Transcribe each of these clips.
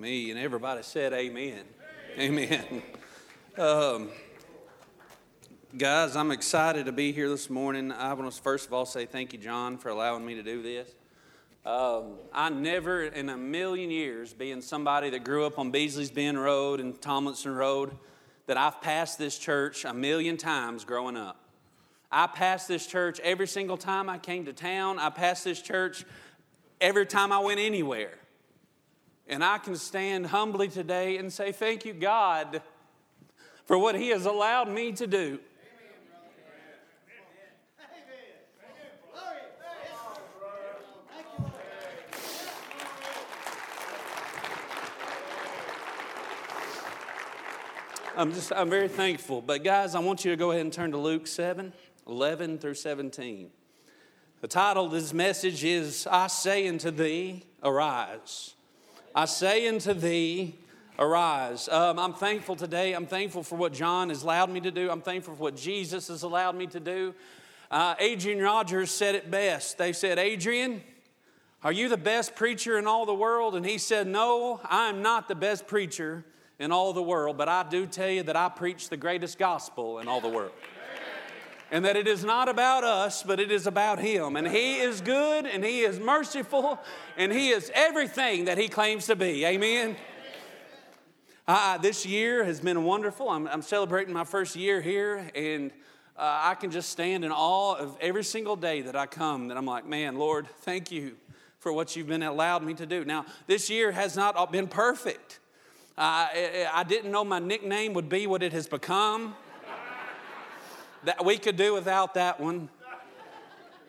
me. And everybody said, Amen. Amen. Um, guys, I'm excited to be here this morning. I want to first of all say thank you, John, for allowing me to do this. Um, I never in a million years, being somebody that grew up on Beasley's Bend Road and Tomlinson Road, that I've passed this church a million times growing up. I passed this church every single time I came to town. I passed this church every time I went anywhere. And I can stand humbly today and say, Thank you, God, for what He has allowed me to do. I'm just, I'm very thankful. But guys, I want you to go ahead and turn to Luke 7, 11 through 17. The title of this message is I Say Unto Thee, Arise. I say unto thee, arise. Um, I'm thankful today. I'm thankful for what John has allowed me to do. I'm thankful for what Jesus has allowed me to do. Uh, Adrian Rogers said it best. They said, Adrian, are you the best preacher in all the world? And he said, No, I'm not the best preacher in all the world, but I do tell you that I preach the greatest gospel in all the world. And that it is not about us, but it is about Him. And He is good, and He is merciful, and He is everything that He claims to be. Amen. Uh, this year has been wonderful. I'm, I'm celebrating my first year here, and uh, I can just stand in awe of every single day that I come. That I'm like, man, Lord, thank you for what you've been allowed me to do. Now, this year has not been perfect. Uh, I didn't know my nickname would be what it has become. That we could do without that one.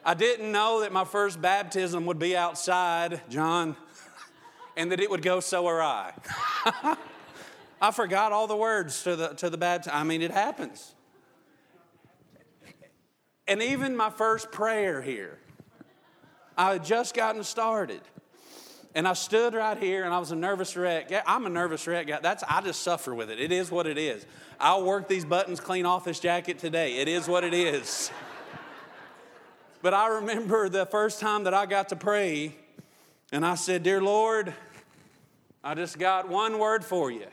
I didn't know that my first baptism would be outside, John, and that it would go so awry. I forgot all the words to the to the baptism. I mean, it happens. And even my first prayer here, I had just gotten started. And I stood right here and I was a nervous wreck. Yeah, I'm a nervous wreck. That's I just suffer with it. It is what it is. I'll work these buttons clean off this jacket today. It is what it is. but I remember the first time that I got to pray and I said, Dear Lord, I just got one word for you.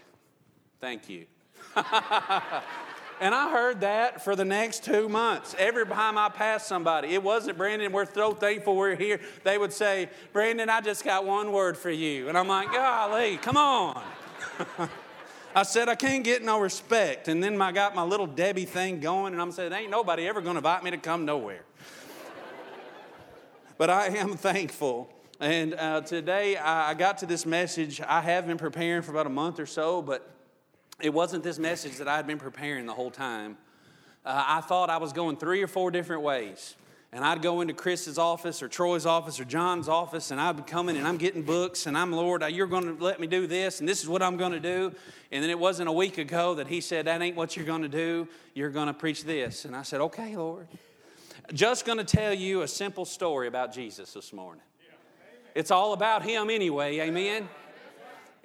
Thank you. And I heard that for the next two months. Every time I passed somebody, it wasn't Brandon, we're so thankful we're here. They would say, Brandon, I just got one word for you. And I'm like, golly, come on. I said, I can't get no respect. And then I got my little Debbie thing going, and I'm saying, ain't nobody ever to invite me to come nowhere. but I am thankful. And uh, today I got to this message. I have been preparing for about a month or so, but it wasn't this message that I had been preparing the whole time. Uh, I thought I was going three or four different ways. And I'd go into Chris's office or Troy's office or John's office, and I'd be coming and I'm getting books, and I'm, Lord, you're going to let me do this, and this is what I'm going to do. And then it wasn't a week ago that he said, That ain't what you're going to do. You're going to preach this. And I said, Okay, Lord. Just going to tell you a simple story about Jesus this morning. It's all about him anyway, amen?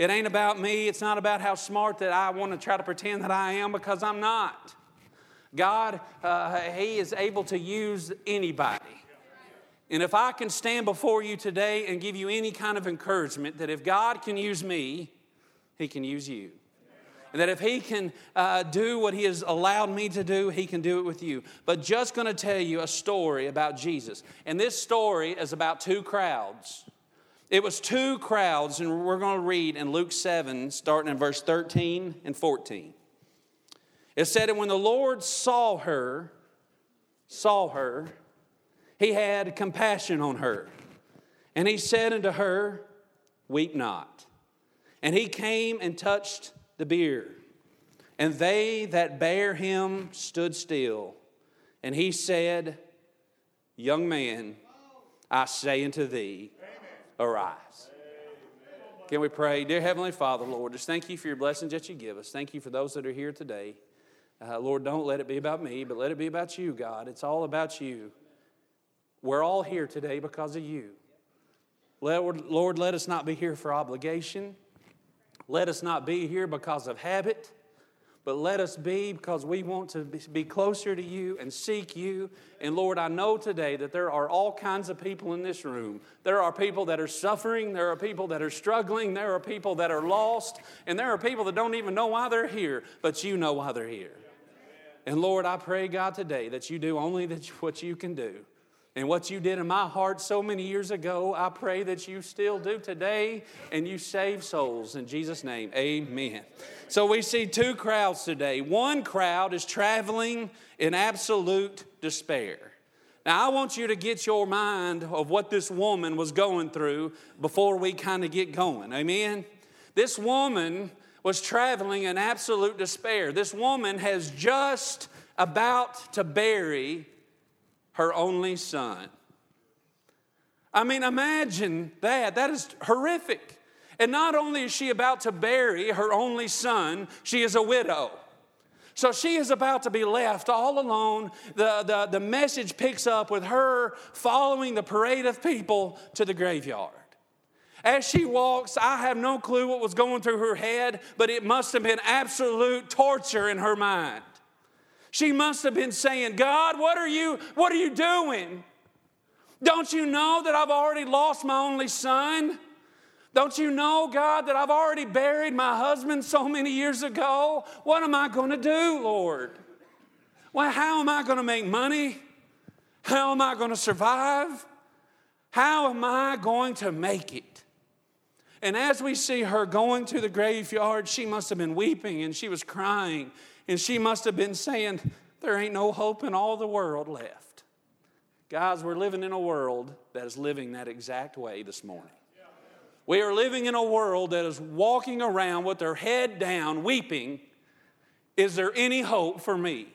It ain't about me. It's not about how smart that I want to try to pretend that I am because I'm not. God, uh, He is able to use anybody. And if I can stand before you today and give you any kind of encouragement that if God can use me, He can use you. And that if He can uh, do what He has allowed me to do, He can do it with you. But just going to tell you a story about Jesus. And this story is about two crowds. It was two crowds, and we're going to read in Luke 7, starting in verse 13 and 14. It said, And when the Lord saw her, saw her, he had compassion on her. And he said unto her, Weep not. And he came and touched the bier. And they that bare him stood still. And he said, Young man, I say unto thee, arise. Can we pray? Dear Heavenly Father, Lord, just thank you for your blessings that you give us. Thank you for those that are here today. Uh, Lord, don't let it be about me, but let it be about you, God. It's all about you. We're all here today because of you. Lord, Lord, let us not be here for obligation. Let us not be here because of habit. But let us be because we want to be closer to you and seek you. And Lord, I know today that there are all kinds of people in this room. There are people that are suffering, there are people that are struggling, there are people that are lost, and there are people that don't even know why they're here, but you know why they're here. And Lord, I pray, God, today that you do only that, what you can do. And what you did in my heart so many years ago, I pray that you still do today and you save souls. In Jesus' name, amen. So we see two crowds today. One crowd is traveling in absolute despair. Now, I want you to get your mind of what this woman was going through before we kind of get going. Amen? This woman was traveling in absolute despair. This woman has just about to bury her only son. I mean, imagine that. That is horrific. And not only is she about to bury her only son, she is a widow. So she is about to be left all alone. The, the, the message picks up with her following the parade of people to the graveyard. As she walks, I have no clue what was going through her head, but it must have been absolute torture in her mind. She must have been saying, God, what are you, what are you doing? Don't you know that I've already lost my only son? Don't you know, God, that I've already buried my husband so many years ago? What am I going to do, Lord? Well, how am I going to make money? How am I going to survive? How am I going to make it? And as we see her going to the graveyard, she must have been weeping and she was crying and she must have been saying, There ain't no hope in all the world left. Guys, we're living in a world that is living that exact way this morning. We are living in a world that is walking around with their head down, weeping. Is there any hope for me?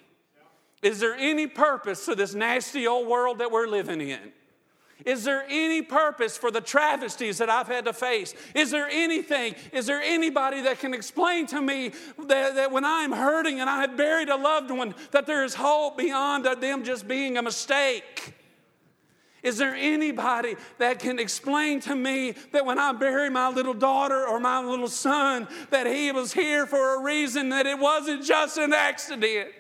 Is there any purpose to this nasty old world that we're living in? Is there any purpose for the travesties that I've had to face? Is there anything, is there anybody that can explain to me that, that when I'm hurting and I have buried a loved one, that there is hope beyond them just being a mistake? Is there anybody that can explain to me that when I bury my little daughter or my little son, that he was here for a reason, that it wasn't just an accident?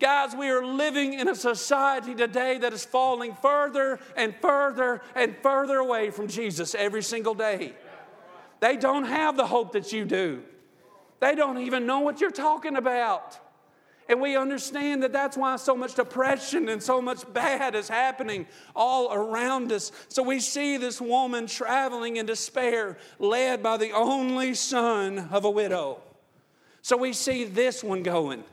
Guys, we are living in a society today that is falling further and further and further away from Jesus every single day. They don't have the hope that you do. They don't even know what you're talking about. And we understand that that's why so much depression and so much bad is happening all around us. So we see this woman traveling in despair, led by the only son of a widow. So we see this one going.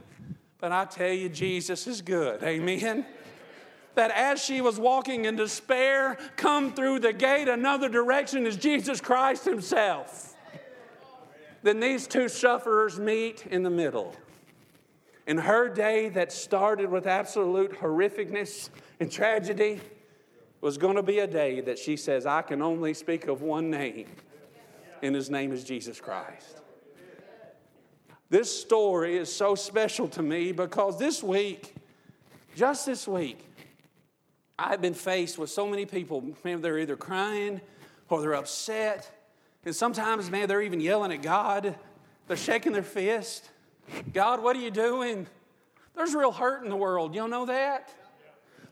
But I tell you, Jesus is good. Amen. That as she was walking in despair, come through the gate another direction is Jesus Christ Himself. Then these two sufferers meet in the middle. In her day that started with absolute horrificness and tragedy, was going to be a day that she says, I can only speak of one name, and his name is Jesus Christ. This story is so special to me because this week, just this week, I've been faced with so many people. Man, they're either crying or they're upset. And sometimes, man, they're even yelling at God. They're shaking their fist. God, what are you doing? There's real hurt in the world. You don't know that?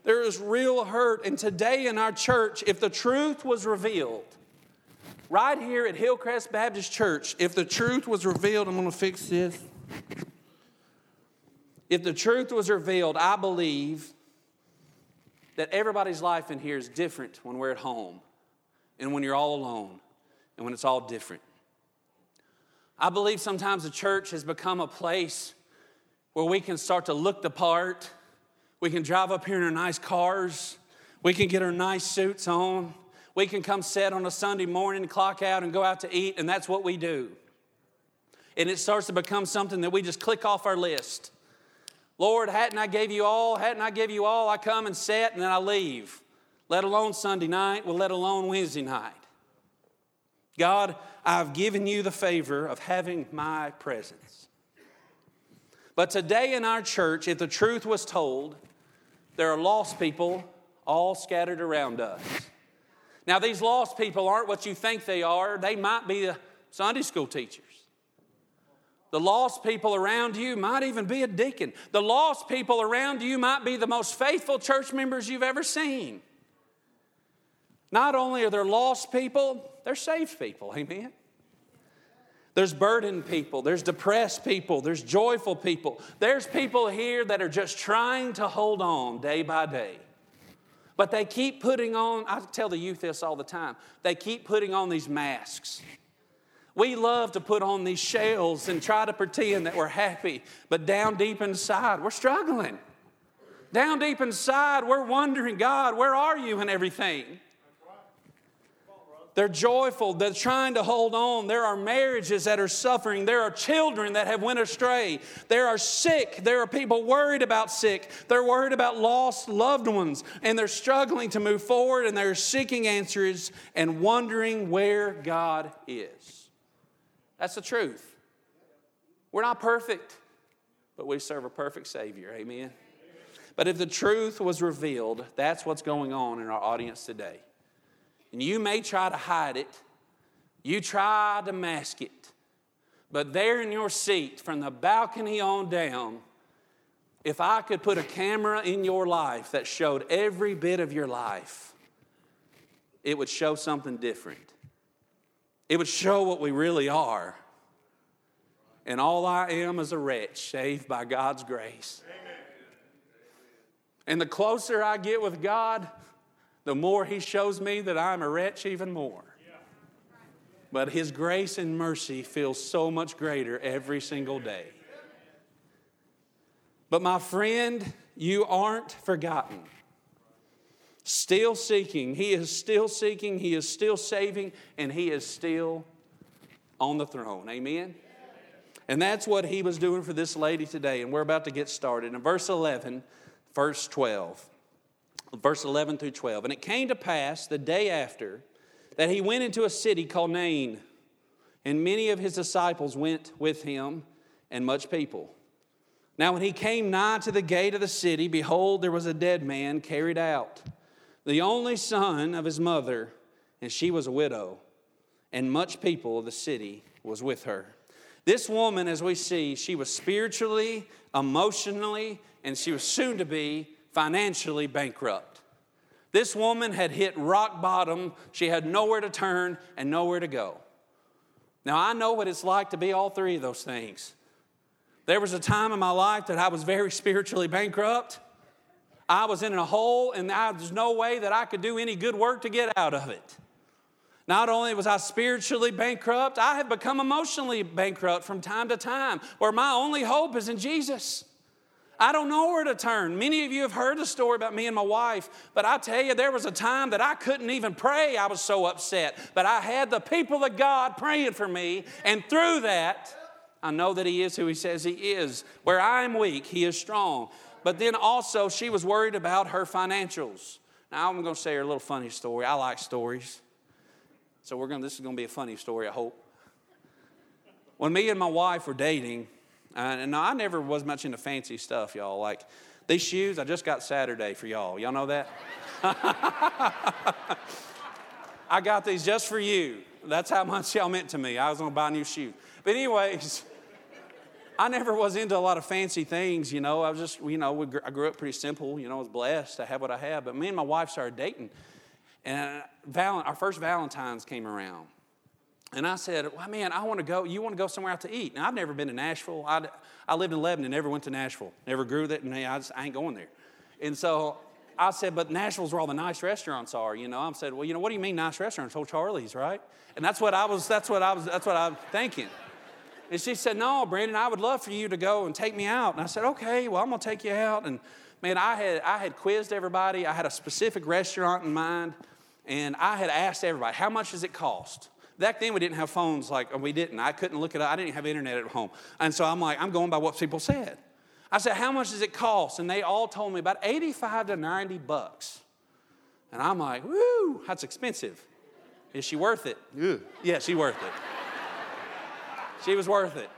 There is real hurt. And today in our church, if the truth was revealed, right here at Hillcrest Baptist Church, if the truth was revealed, I'm going to fix this. If the truth was revealed, I believe that everybody's life in here is different when we're at home and when you're all alone and when it's all different. I believe sometimes the church has become a place where we can start to look the part. We can drive up here in our nice cars. We can get our nice suits on we can come set on a Sunday morning, clock out, and go out to eat, and that's what we do. And it starts to become something that we just click off our list. Lord, hadn't I gave you all, hadn't I give you all, I come and set and then I leave. Let alone Sunday night, well, let alone Wednesday night. God, I've given you the favor of having my presence. But today in our church, if the truth was told, there are lost people all scattered around us. Now, these lost people aren't what you think they are. They might be the Sunday school teachers. The lost people around you might even be a deacon. The lost people around you might be the most faithful church members you've ever seen. Not only are there lost people, they're saved people. Amen. There's burdened people, there's depressed people, there's joyful people. There's people here that are just trying to hold on day by day. But they keep putting on, I tell the youth this all the time, they keep putting on these masks. We love to put on these shells and try to pretend that we're happy, but down deep inside, we're struggling. Down deep inside, we're wondering, God, where are you and everything? They're joyful. They're trying to hold on. There are marriages that are suffering. There are children that have went astray. There are sick. There are people worried about sick. They're worried about lost loved ones. And they're struggling to move forward and they're seeking answers and wondering where God is. That's the truth. We're not perfect, but we serve a perfect Savior. Amen. But if the truth was revealed, that's what's going on in our audience today. And you may try to hide it, you try to mask it. But there in your seat, from the balcony on down, if I could put a camera in your life that showed every bit of your life, it would show something different. It would show what we really are. And all I am is a wretch saved by God's grace. Amen. And the closer I get with God, the more He shows me that I'm a wretch even more. But His grace and mercy feels so much greater every single day. But my friend, you aren't forgotten. Still seeking. He is still seeking. He is still saving. And He is still on the throne. Amen? And that's what He was doing for this lady today. And we're about to get started. In verse 11, verse 12 verse 11 through 12. And it came to pass the day after that he went into a city called Nain, and many of his disciples went with him, and much people. Now, when he came nigh to the gate of the city, behold, there was a dead man carried out, the only son of his mother, and she was a widow, and much people of the city was with her. This woman, as we see, she was spiritually, emotionally, and she was soon to be financially bankrupt. This woman had hit rock bottom. She had nowhere to turn and nowhere to go. Now, I know what it's like to be all three of those things. There was a time in my life that I was very spiritually bankrupt. I was in a hole, and there's no way that I could do any good work to get out of it. Not only was I spiritually bankrupt, I have become emotionally bankrupt from time to time, where my only hope is in Jesus. I don't know where to turn. Many of you have heard the story about me and my wife, but I tell you, there was a time that I couldn't even pray. I was so upset. But I had the people of God praying for me, and through that, I know that He is who He says He is. Where I'm weak, He is strong. But then also, she was worried about her financials. Now, I'm going to say her a little funny story. I like stories. So, we're going to, this is going to be a funny story, I hope. When me and my wife were dating, uh, and I never was much into fancy stuff, y'all. Like these shoes, I just got Saturday for y'all. Y'all know that? I got these just for you. That's how much y'all meant to me. I was gonna buy new shoes. But, anyways, I never was into a lot of fancy things, you know. I was just, you know, I grew up pretty simple, you know, I was blessed. I have what I have. But me and my wife started dating. And our first Valentine's came around. And I said, well, man, I want to go. You want to go somewhere out to eat? Now, I've never been to Nashville. I, I lived in Lebanon, never went to Nashville. Never grew that, and I, just, I ain't going there. And so I said, but Nashville's where all the nice restaurants are, you know. I said, well, you know, what do you mean nice restaurants? Oh, Charlie's, right? And that's what I was, that's what I was, that's what I'm thinking. And she said, no, Brandon, I would love for you to go and take me out. And I said, okay, well, I'm going to take you out. And man, I had, I had quizzed everybody. I had a specific restaurant in mind. And I had asked everybody, how much does it cost? Back then, we didn't have phones like we didn't. I couldn't look it up. I didn't have internet at home. And so I'm like, I'm going by what people said. I said, How much does it cost? And they all told me about 85 to 90 bucks. And I'm like, Woo, that's expensive. Is she worth it? Ugh. Yeah, she worth it. she was worth it.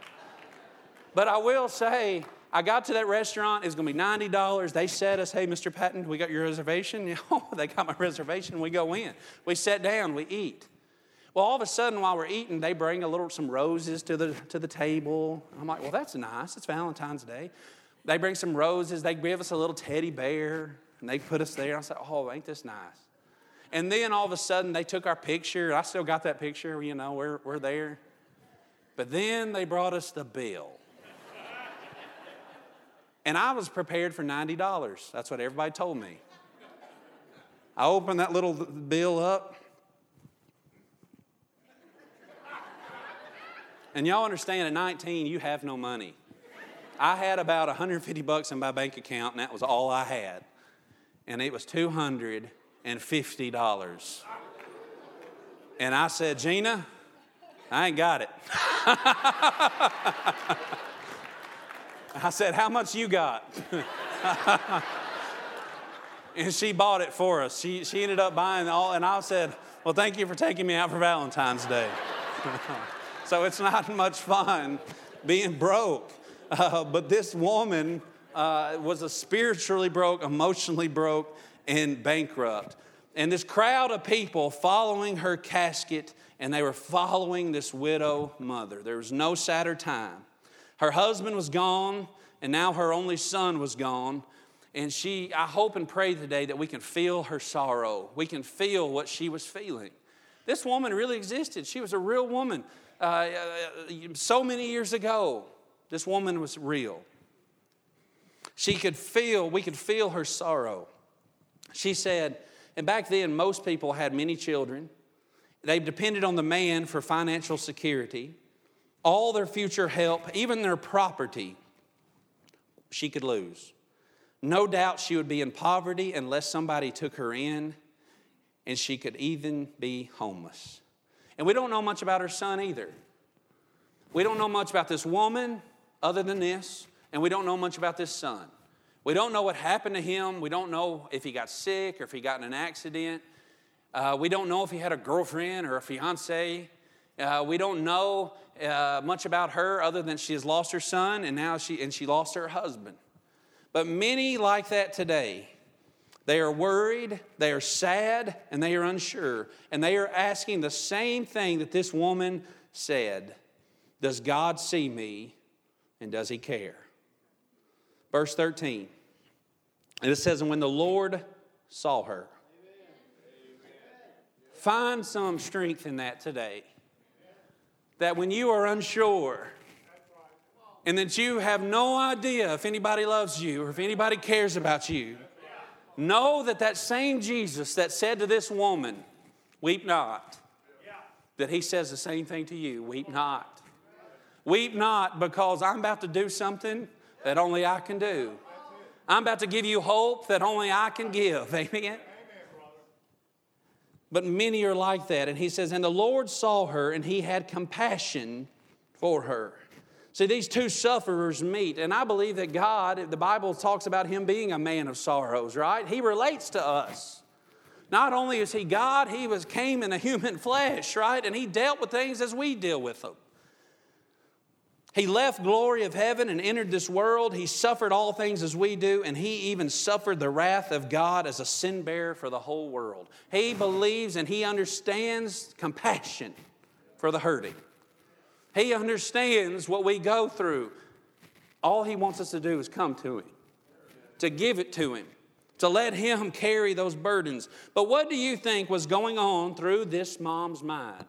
But I will say, I got to that restaurant, it's gonna be $90. They said us, hey, Mr. Patton, we got your reservation? They got my reservation, we go in. We sat down, we eat. Well, all of a sudden, while we're eating, they bring a little some roses to the to the table. I'm like, well, that's nice. It's Valentine's Day. They bring some roses. They give us a little teddy bear, and they put us there. I said, oh, ain't this nice? And then all of a sudden, they took our picture. I still got that picture. You know, we're we're there. But then they brought us the bill. And I was prepared for $90. That's what everybody told me. I opened that little bill up. And y'all understand at 19, you have no money. I had about 150 bucks in my bank account, and that was all I had. And it was $250. And I said, Gina, I ain't got it. I said, How much you got? and she bought it for us. She, she ended up buying all, and I said, Well, thank you for taking me out for Valentine's Day. so it's not much fun being broke. Uh, but this woman uh, was a spiritually broke, emotionally broke, and bankrupt. And this crowd of people following her casket, and they were following this widow mother. There was no sadder time. Her husband was gone, and now her only son was gone. And she, I hope and pray today that we can feel her sorrow. We can feel what she was feeling. This woman really existed. She was a real woman. Uh, uh so many years ago, this woman was real. She could feel, we could feel her sorrow. She said, and back then, most people had many children. They depended on the man for financial security all their future help, even their property, she could lose. No doubt she would be in poverty unless somebody took her in, and she could even be homeless. And we don't know much about her son either. We don't know much about this woman other than this, and we don't know much about this son. We don't know what happened to him. We don't know if he got sick or if he got in an accident. Uh, we don't know if he had a girlfriend or a fiance. Uh, we don't know uh, much about her other than she has lost her son and now she and she lost her husband. But many like that today. They are worried, they are sad, and they are unsure. And they are asking the same thing that this woman said Does God see me and does he care? Verse 13. And it says, And when the Lord saw her, Find some strength in that today that when you are unsure and that you have no idea if anybody loves you or if anybody cares about you, know that that same Jesus that said to this woman, Weep not, that he says the same thing to you weep not. Weep not because I'm about to do something that only I can do. I'm about to give you hope that only I can give. Amen. But many are like that. And he says, And the Lord saw her, and he had compassion for her. See, these two sufferers meet, and I believe that God, the Bible talks about him being a man of sorrows, right? He relates to us. Not only is he God, he was came in a human flesh, right? And he dealt with things as we deal with them. He left glory of heaven and entered this world. He suffered all things as we do, and he even suffered the wrath of God as a sin bearer for the whole world. He believes and he understands compassion for the hurting. He understands what we go through. All he wants us to do is come to him, to give it to him, to let him carry those burdens. But what do you think was going on through this mom's mind?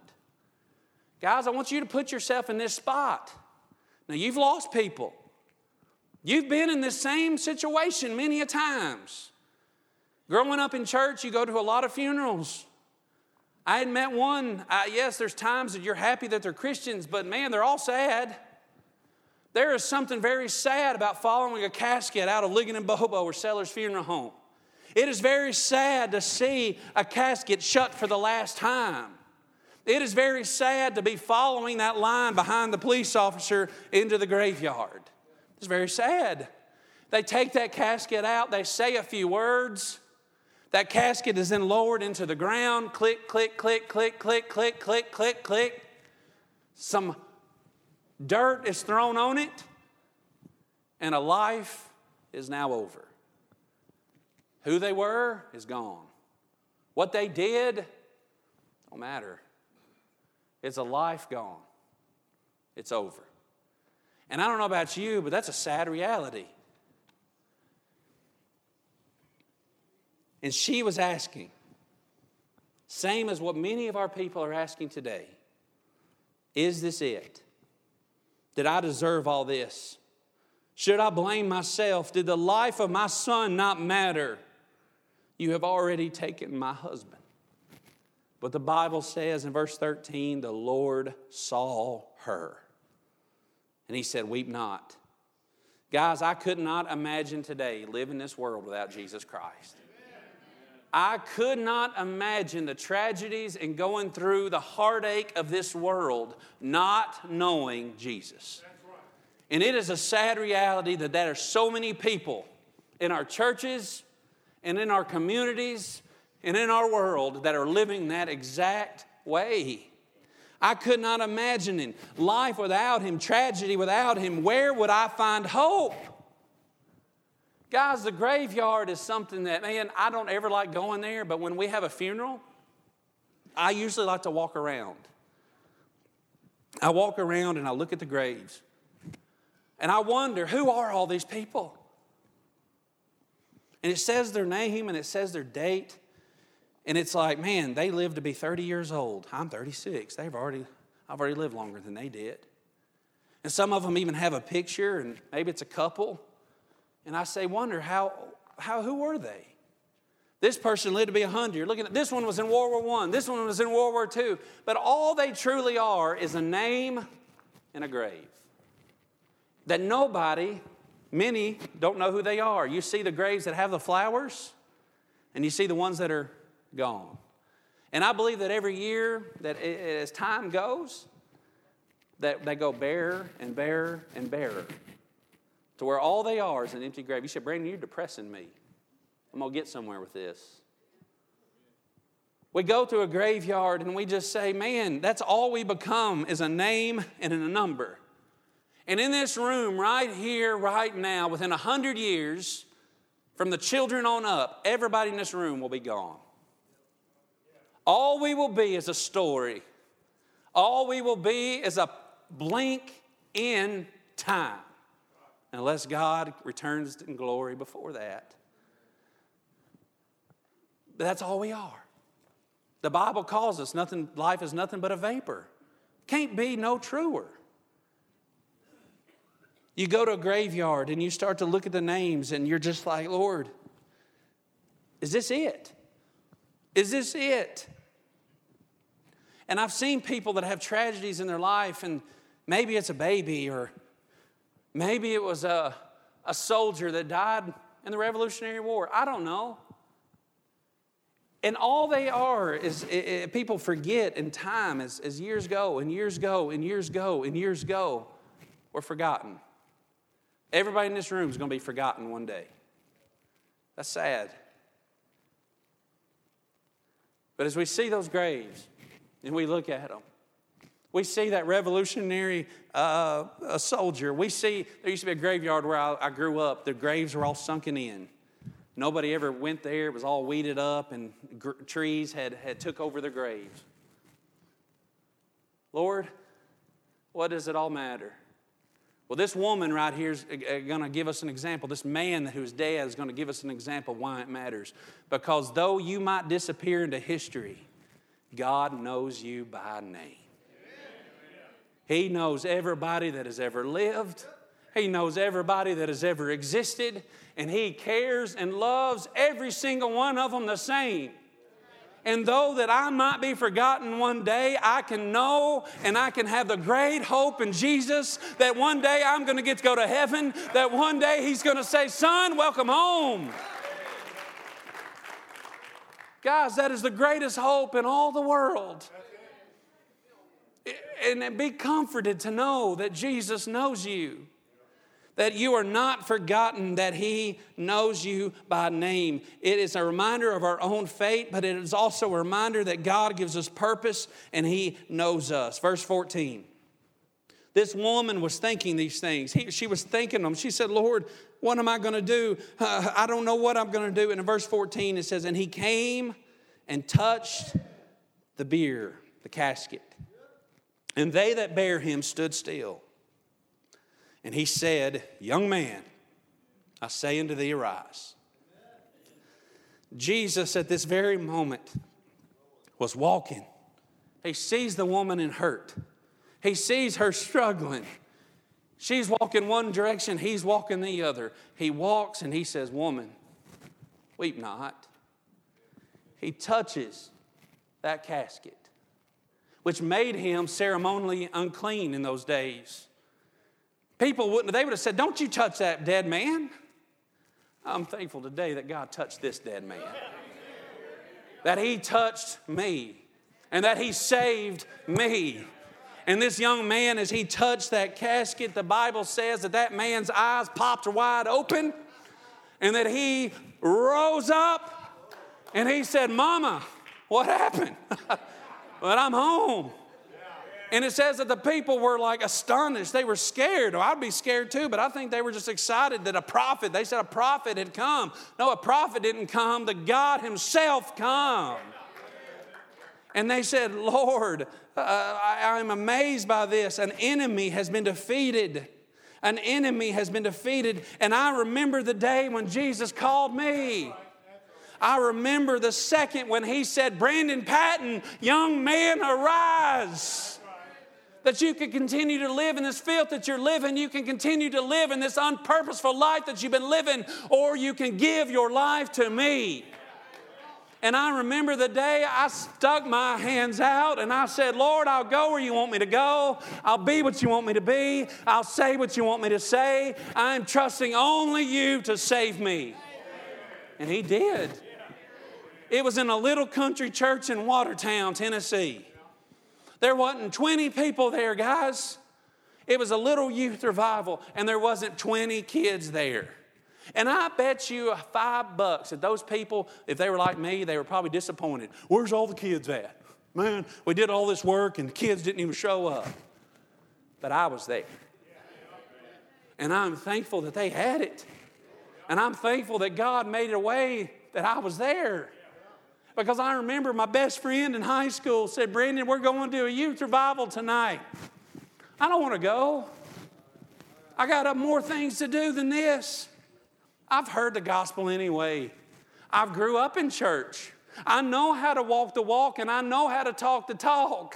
Guys, I want you to put yourself in this spot. Now, you've lost people. You've been in this same situation many a times. Growing up in church, you go to a lot of funerals. I had met one, uh, yes, there's times that you're happy that they're Christians, but man, they're all sad. There is something very sad about following a casket out of Ligon and Bobo or Sellers Funeral Home. It is very sad to see a casket shut for the last time. It is very sad to be following that line behind the police officer into the graveyard. It's very sad. They take that casket out, they say a few words. That casket is then lowered into the ground. Click, click, click, click, click, click, click, click, click. Some dirt is thrown on it, and a life is now over. Who they were is gone. What they did don't matter. It's a life gone. It's over. And I don't know about you, but that's a sad reality. And she was asking, same as what many of our people are asking today Is this it? Did I deserve all this? Should I blame myself? Did the life of my son not matter? You have already taken my husband. But the Bible says in verse 13, the Lord saw her. And he said, Weep not. Guys, I could not imagine today living this world without Jesus Christ. I could not imagine the tragedies and going through the heartache of this world not knowing Jesus. And it is a sad reality that there are so many people in our churches and in our communities and in our world that are living that exact way. I could not imagine life without him, tragedy without him. Where would I find hope? Guys, the graveyard is something that, man, I don't ever like going there, but when we have a funeral, I usually like to walk around. I walk around and I look at the graves. And I wonder, who are all these people? And it says their name and it says their date. And it's like, man, they lived to be 30 years old. I'm 36. They've already, I've already lived longer than they did. And some of them even have a picture, and maybe it's a couple. And I say, wonder how, how who were they? This person lived to be 100. You're looking at this one was in World War One. This one was in World War II. But all they truly are is a name and a grave. That nobody, many, don't know who they are. You see the graves that have the flowers, and you see the ones that are gone. And I believe that every year, that as time goes, that they go bare and bare and barer to where all they are is an empty grave. You said, Brandon, you're depressing me. I'm going to get somewhere with this. We go to a graveyard and we just say, man, that's all we become is a name and a number. And in this room, right here, right now, within a hundred years, from the children on up, everybody in this room will be gone. All we will be is a story. All we will be is a blink in time unless God returns in glory before that. But that's all we are. The Bible calls us nothing, life is nothing but a vapor. Can't be no truer. You go to a graveyard and you start to look at the names and you're just like, Lord, is this it? Is this it? And I've seen people that have tragedies in their life, and maybe it's a baby or Maybe it was a, a soldier that died in the Revolutionary War. I don't know. And all they are is it, it, people forget in time as, as years go and years go and years go and years go, we're forgotten. Everybody in this room is going to be forgotten one day. That's sad. But as we see those graves and we look at them, we see that revolutionary uh, soldier. We see, there used to be a graveyard where I, I grew up. The graves were all sunken in. Nobody ever went there. It was all weeded up, and gr- trees had, had took over the graves. Lord, what does it all matter? Well, this woman right here is uh, uh, going to give us an example. This man who's dead is going to give us an example why it matters. Because though you might disappear into history, God knows you by name. He knows everybody that has ever lived. He knows everybody that has ever existed. And He cares and loves every single one of them the same. And though that I might be forgotten one day, I can know and I can have the great hope in Jesus that one day I'm going to get to go to heaven, that one day He's going to say, Son, welcome home. Guys, that is the greatest hope in all the world and be comforted to know that Jesus knows you. That you are not forgotten, that He knows you by name. It is a reminder of our own fate, but it is also a reminder that God gives us purpose and He knows us. Verse 14. This woman was thinking these things. He, she was thinking them. She said, Lord, what am I going to do? Uh, I don't know what I'm going to do. And in verse 14, it says, And he came and touched the bier, the casket And they that bare him stood still. And he said, Young man, I say unto thee, arise. Jesus, at this very moment, was walking. He sees the woman in hurt. He sees her struggling. She's walking one direction, he's walking the other. He walks and he says, Woman, weep not. He touches that casket, which made him ceremonially unclean in those days. People wouldn't, they would have said, Don't you touch that dead man. I'm thankful today that God touched this dead man, that he touched me, and that he saved me. And this young man, as he touched that casket, the Bible says that that man's eyes popped wide open and that he rose up and he said, Mama, what happened? but I'm home. And it says that the people were like astonished. They were scared. I'd be scared too, but I think they were just excited that a prophet, they said a prophet had come. No, a prophet didn't come, the God Himself come. And they said, Lord, uh, I, I'm amazed by this. An enemy has been defeated. An enemy has been defeated. And I remember the day when Jesus called me. I remember the second when he said, Brandon Patton, young man, arise that you can continue to live in this filth that you're living. You can continue to live in this unpurposeful life that you've been living, or you can give your life to me. And I remember the day I stuck my hands out and I said, Lord, I'll go where you want me to go. I'll be what you want me to be. I'll say what you want me to say. I'm trusting only you to save me. And He did. It was in a little country church in Watertown, Tennessee. There wasn't 20 people there, guys. It was a little youth revival, and there wasn't 20 kids there. And I bet you five bucks that those people, if they were like me, they were probably disappointed. Where's all the kids at? Man, we did all this work and the kids didn't even show up. But I was there. And I'm thankful that they had it. And I'm thankful that God made a way that I was there. Because I remember my best friend in high school said, Brandon, we're going to a youth revival tonight. I don't want to go. I got more things to do than this. I've heard the gospel anyway. I've grew up in church. I know how to walk the walk and I know how to talk the talk.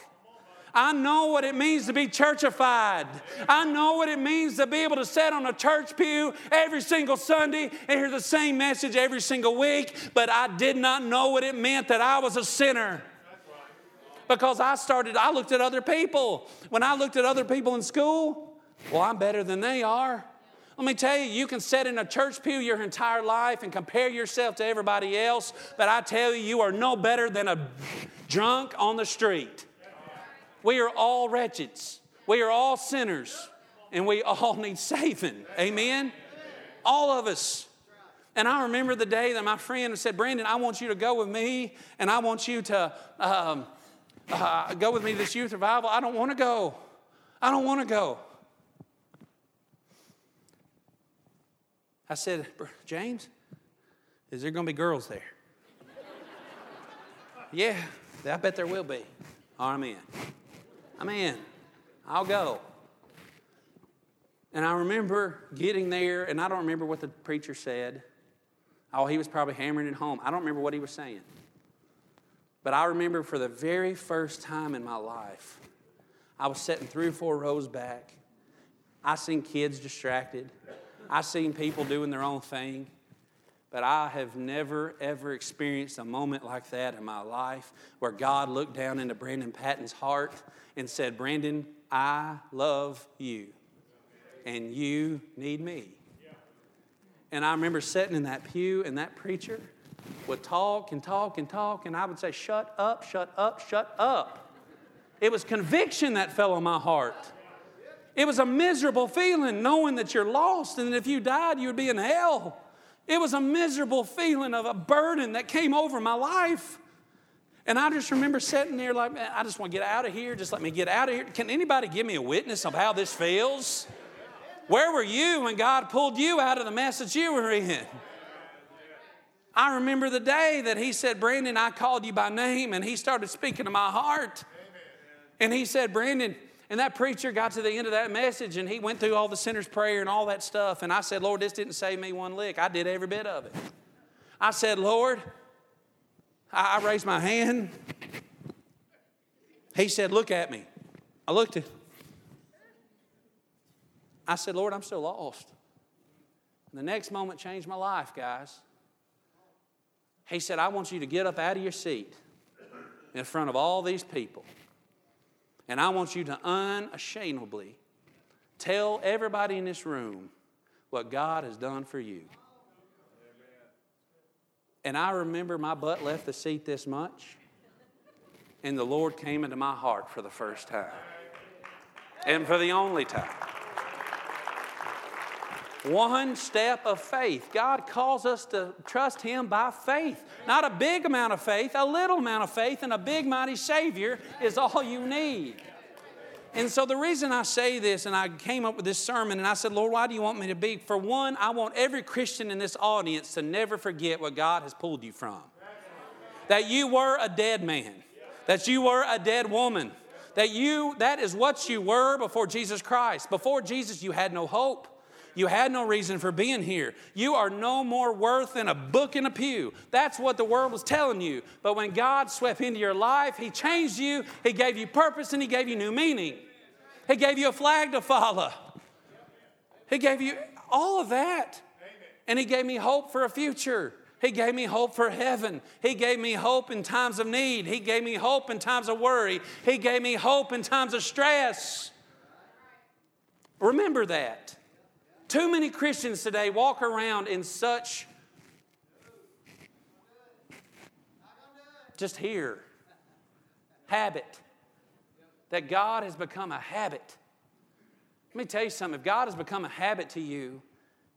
I know what it means to be churchified. I know what it means to be able to sit on a church pew every single Sunday and hear the same message every single week, but I did not know what it meant that I was a sinner. Because I started, I looked at other people. When I looked at other people in school, well, I'm better than they are. Let me tell you, you can sit in a church pew your entire life and compare yourself to everybody else, but I tell you, you are no better than a drunk on the street. We are all wretches. We are all sinners. And we all need saving. Amen? All of us. And I remember the day that my friend said, Brandon, I want you to go with me and I want you to um, uh, go with me to this youth revival. I don't want to go. I don't want to go. I said, James, is there going to be girls there? yeah, I bet there will be. I'm in. I'm in. I'll go. And I remember getting there, and I don't remember what the preacher said. Oh, he was probably hammering it home. I don't remember what he was saying. But I remember for the very first time in my life, I was sitting three or four rows back. I seen kids distracted. I seen people doing their own thing. But I have never, ever experienced a moment like that in my life where God looked down into Brandon Patton's heart and said, Brandon, I love you, and you need me. And I remember sitting in that pew, and that preacher would talk and talk and talk, and I would say, Shut up, shut up, shut up. It was conviction that fell on my heart. It was a miserable feeling knowing that you're lost, and that if you died, you would be in hell. It was a miserable feeling of a burden that came over my life. And I just remember sitting there like, man, I just want to get out of here. Just let me get out of here. Can anybody give me a witness of how this feels? Where were you when God pulled you out of the mess that you were in? I remember the day that He said, Brandon, I called you by name, and He started speaking to my heart. And he said, Brandon, and that preacher got to the end of that message and he went through all the sinner's prayer and all that stuff. And I said, Lord, this didn't save me one lick. I did every bit of it. I said, Lord, I, raised my hand. He said, Look at me. I looked at I said, Lord, I'm still lost. And the next moment changed my life, guys. He said, I want you to get up out of your seat in front of all these people. And I want you to unashamedly tell everybody in this room what God has done for you. And I remember my butt left the seat this much, and the Lord came into my heart for the first time, and for the only time. One step of faith. God calls us to trust Him by faith. Not a big amount of faith, a little amount of faith, and a big, mighty Savior is all you need. And so the reason I say this, and I came up with this sermon, and I said, Lord, why do you want me to be? For one, I want every Christian in this audience to never forget what God has pulled you from. That you were a dead man, that you were a dead woman, that you, that is what you were before Jesus Christ. Before Jesus, you had no hope. You had no reason for being here. You are no more worth than a book in a pew. That's what the world was telling you. But when God swept into your life, He changed you, He gave you purpose, and He gave you new meaning. He gave you a flag to follow. He gave you all of that. And He gave me hope for a future. He gave me hope for heaven. He gave me hope in times of need. He gave me hope in times of worry. He gave me hope in times of stress. Remember that. Too many Christians today walk around in such just here habit that God has become a habit. Let me tell you something if God has become a habit to you,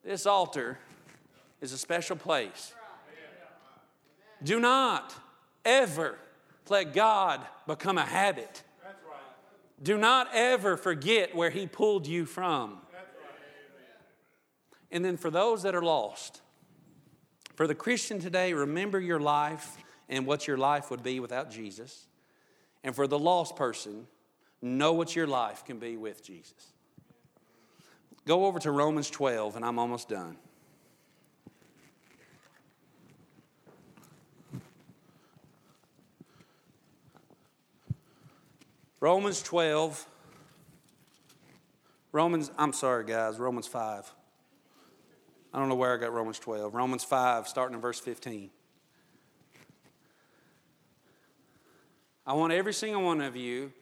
this altar is a special place. Do not ever let God become a habit. Do not ever forget where He pulled you from. And then for those that are lost, for the Christian today, remember your life and what your life would be without Jesus. And for the lost person, know what your life can be with Jesus. Go over to Romans 12, and I'm almost done. Romans 12. Romans, I'm sorry, guys, Romans 5. I don't know where I got Romans 12. Romans 5, starting in verse 15. I want every single one of you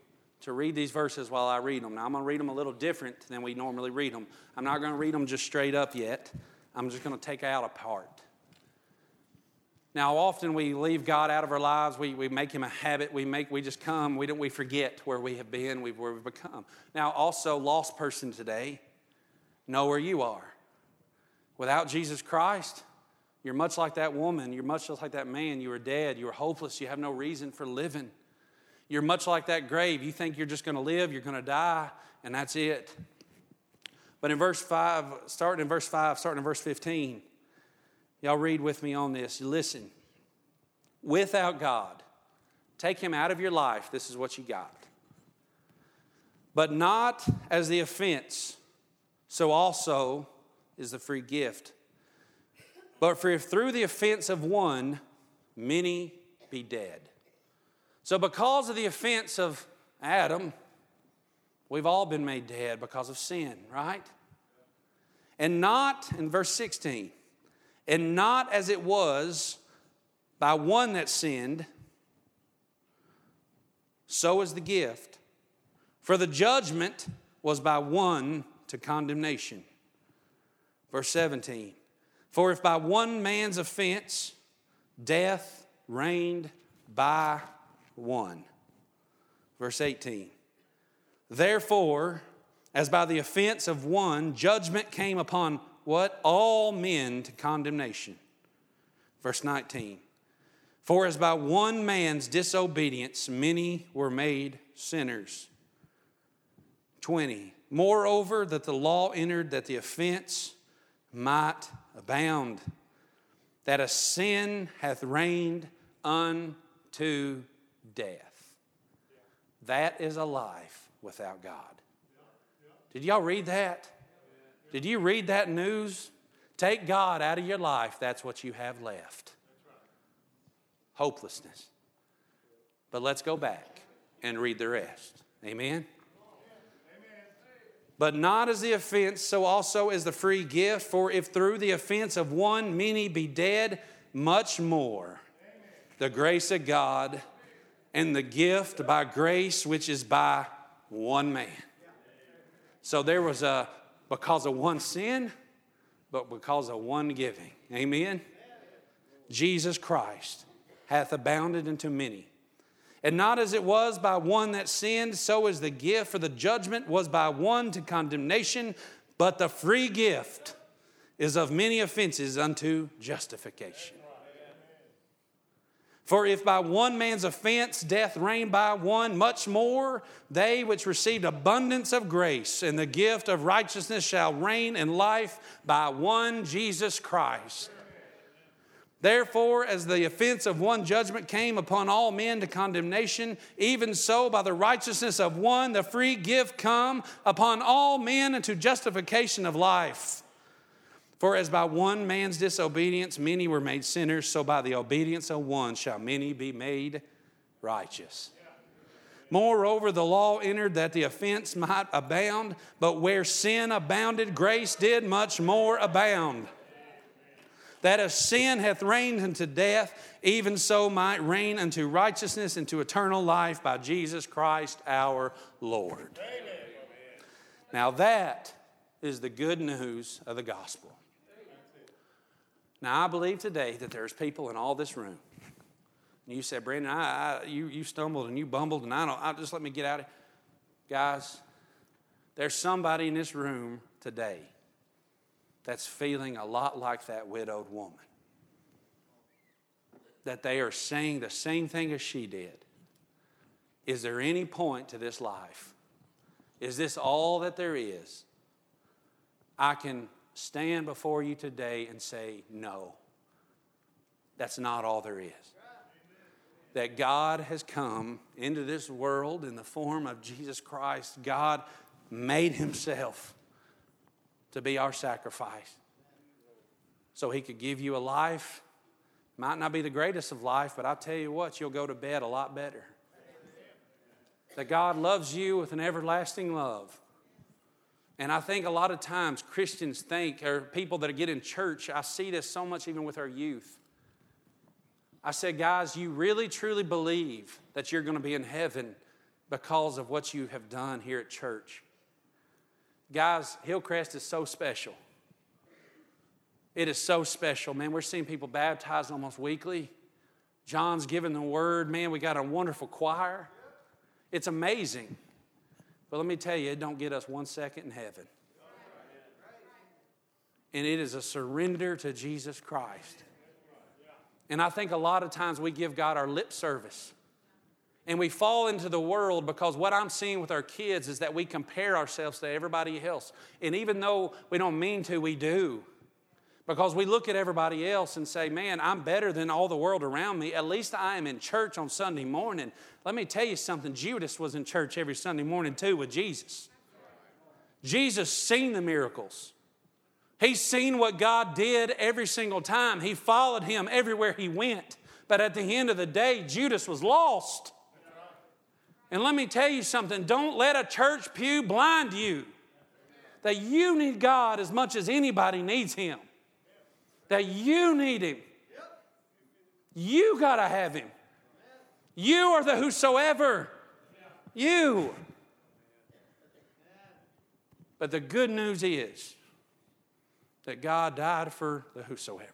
to read these verses while I read them. Now, I'm going to read them a little different than we normally read them. I'm not going to read them just straight up yet. I'm just going to take out a part. Now, often we leave God out of our lives. We, we make him a habit. We, make, we just come. We, don't, we forget where we have been, where we've become. Now, also, lost person today, know where you are. Without Jesus Christ, you're much like that woman. You're much like that man. You are dead. You are hopeless. You have no reason for living. You're much like that grave. You think you're just going to live, you're going to die, and that's it. But in verse 5, starting in verse 5, starting in verse 15, y'all read with me on this. Listen. Without God, take him out of your life. This is what you got. But not as the offense, so also is the free gift. But for if through the offense of one, many be dead. So, because of the offense of Adam, we've all been made dead because of sin, right? And not, in verse 16, and not as it was by one that sinned, so is the gift. For the judgment was by one to condemnation. Verse 17 For if by one man's offense death reigned by one. Verse 18 Therefore, as by the offense of one, judgment came upon what? All men to condemnation. Verse 19 For as by one man's disobedience many were made sinners. 20 Moreover, that the law entered that the offense might abound, that a sin hath reigned unto death. That is a life without God. Did y'all read that? Did you read that news? Take God out of your life, that's what you have left. Hopelessness. But let's go back and read the rest. Amen. But not as the offense, so also is the free gift. For if through the offense of one many be dead, much more the grace of God and the gift by grace which is by one man. So there was a, because of one sin, but because of one giving. Amen? Jesus Christ hath abounded unto many. And not as it was by one that sinned, so is the gift, for the judgment was by one to condemnation, but the free gift is of many offenses unto justification. For if by one man's offense death reigned by one, much more they which received abundance of grace and the gift of righteousness shall reign in life by one Jesus Christ. Therefore, as the offense of one judgment came upon all men to condemnation, even so by the righteousness of one the free gift come upon all men unto justification of life. For as by one man's disobedience many were made sinners, so by the obedience of one shall many be made righteous. Moreover, the law entered that the offense might abound, but where sin abounded, grace did much more abound. That as sin hath reigned unto death, even so might reign unto righteousness and to eternal life by Jesus Christ our Lord. Amen. Now, that is the good news of the gospel. Now, I believe today that there's people in all this room. And you said, Brandon, I, I, you, you stumbled and you bumbled, and I don't, I, just let me get out of Guys, there's somebody in this room today that's feeling a lot like that widowed woman. That they are saying the same thing as she did. Is there any point to this life? Is this all that there is? I can stand before you today and say, no, that's not all there is. That God has come into this world in the form of Jesus Christ. God made himself to be our sacrifice so he could give you a life. Might not be the greatest of life, but I tell you what, you'll go to bed a lot better. That God loves you with an everlasting love. And I think a lot of times Christians think, or people that get in church, I see this so much even with our youth. I said, guys, you really truly believe that you're going to be in heaven because of what you have done here at church. Guys, Hillcrest is so special. It is so special, man. We're seeing people baptized almost weekly. John's giving the word. Man, we got a wonderful choir. It's amazing. But let me tell you, it don't get us one second in heaven. And it is a surrender to Jesus Christ. And I think a lot of times we give God our lip service. And we fall into the world because what I'm seeing with our kids is that we compare ourselves to everybody else. And even though we don't mean to, we do. Because we look at everybody else and say, man, I'm better than all the world around me. At least I am in church on Sunday morning. Let me tell you something Judas was in church every Sunday morning too with Jesus. Jesus seen the miracles. He's seen what God did every single time. He followed him everywhere he went. But at the end of the day, Judas was lost. And let me tell you something don't let a church pew blind you. That you need God as much as anybody needs Him that you need Him. You got to have Him. You are the whosoever. You. But the good news is that God died for the whosoever.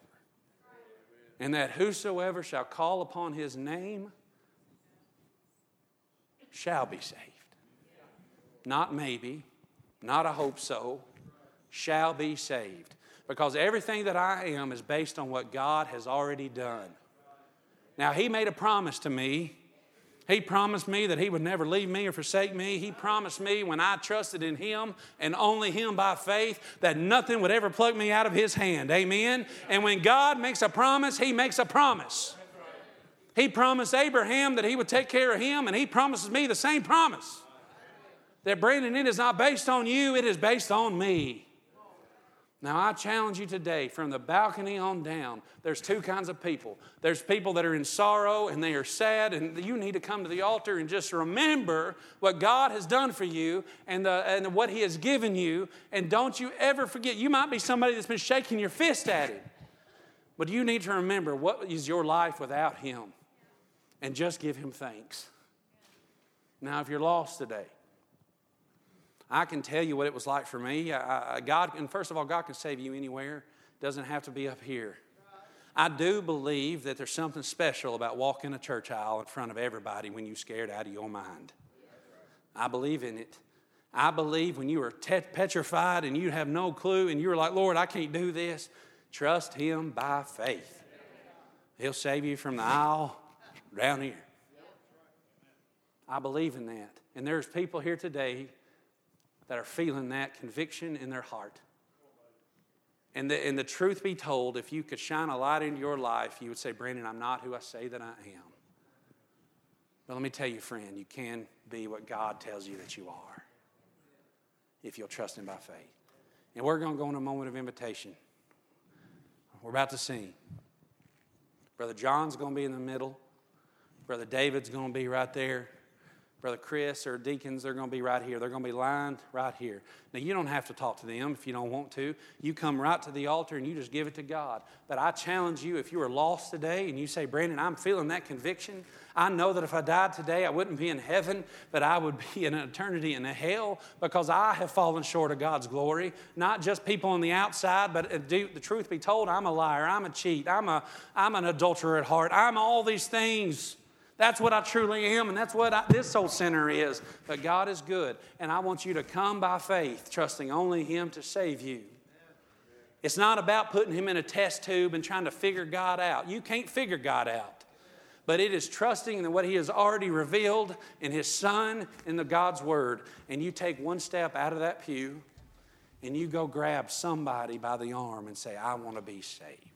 And that whosoever shall call upon his name shall be saved. Not maybe, not I hope so, shall be saved because everything that I am is based on what God has already done. Now, He made a promise to me. He promised me that He would never leave me or forsake me. He promised me when I trusted in Him and only Him by faith that nothing would ever pluck me out of His hand. Amen? And when God makes a promise, He makes a promise. He promised Abraham that he would take care of him, and he promises me the same promise. That Brandon, it is not based on you, it is based on me. Now, I challenge you today from the balcony on down. There's two kinds of people. There's people that are in sorrow and they are sad, and you need to come to the altar and just remember what God has done for you and, the, and what He has given you. And don't you ever forget, you might be somebody that's been shaking your fist at Him, but you need to remember what is your life without Him and just give Him thanks. Now, if you're lost today, I can tell you what it was like for me. I, I, God, and first of all, God can save you anywhere. Doesn't have to be up here. I do believe that there's something special about walking a church aisle in front of everybody when you're scared out of your mind. I believe in it. I believe when you are petrified and you have no clue and you're like, Lord, I can't do this, trust Him by faith. He'll save you from the aisle down here. I believe in that. And there's people here today that are feeling that conviction in their heart. And the, and the truth be told, if you could shine a light into your life, you would say, Brandon, I'm not who I say that I am. But let me tell you, friend, you can be what God tells you that you are if you'll trust Him by faith. And we're going to go in a moment of invitation. We're about to sing. Brother John's going to be in the middle, Brother David's going to be right there. Brother Chris or deacons, they're going to be right here. They're going to be lined right here. Now, you don't have to talk to them if you don't want to. You come right to the altar and you just give it to God. But I challenge you if you are lost today and you say, Brandon, I'm feeling that conviction. I know that if I died today, I wouldn't be in heaven, but I would be in an eternity in hell because I have fallen short of God's glory. Not just people on the outside, but uh, the truth be told, I'm a liar. I'm a cheat. I'm, a, I'm an adulterer at heart. I'm all these things. That's what I truly am, and that's what I, this soul center is. But God is good, and I want you to come by faith, trusting only Him to save you. It's not about putting Him in a test tube and trying to figure God out. You can't figure God out. But it is trusting in what He has already revealed in His Son, in the God's Word. And you take one step out of that pew and you go grab somebody by the arm and say, I want to be saved.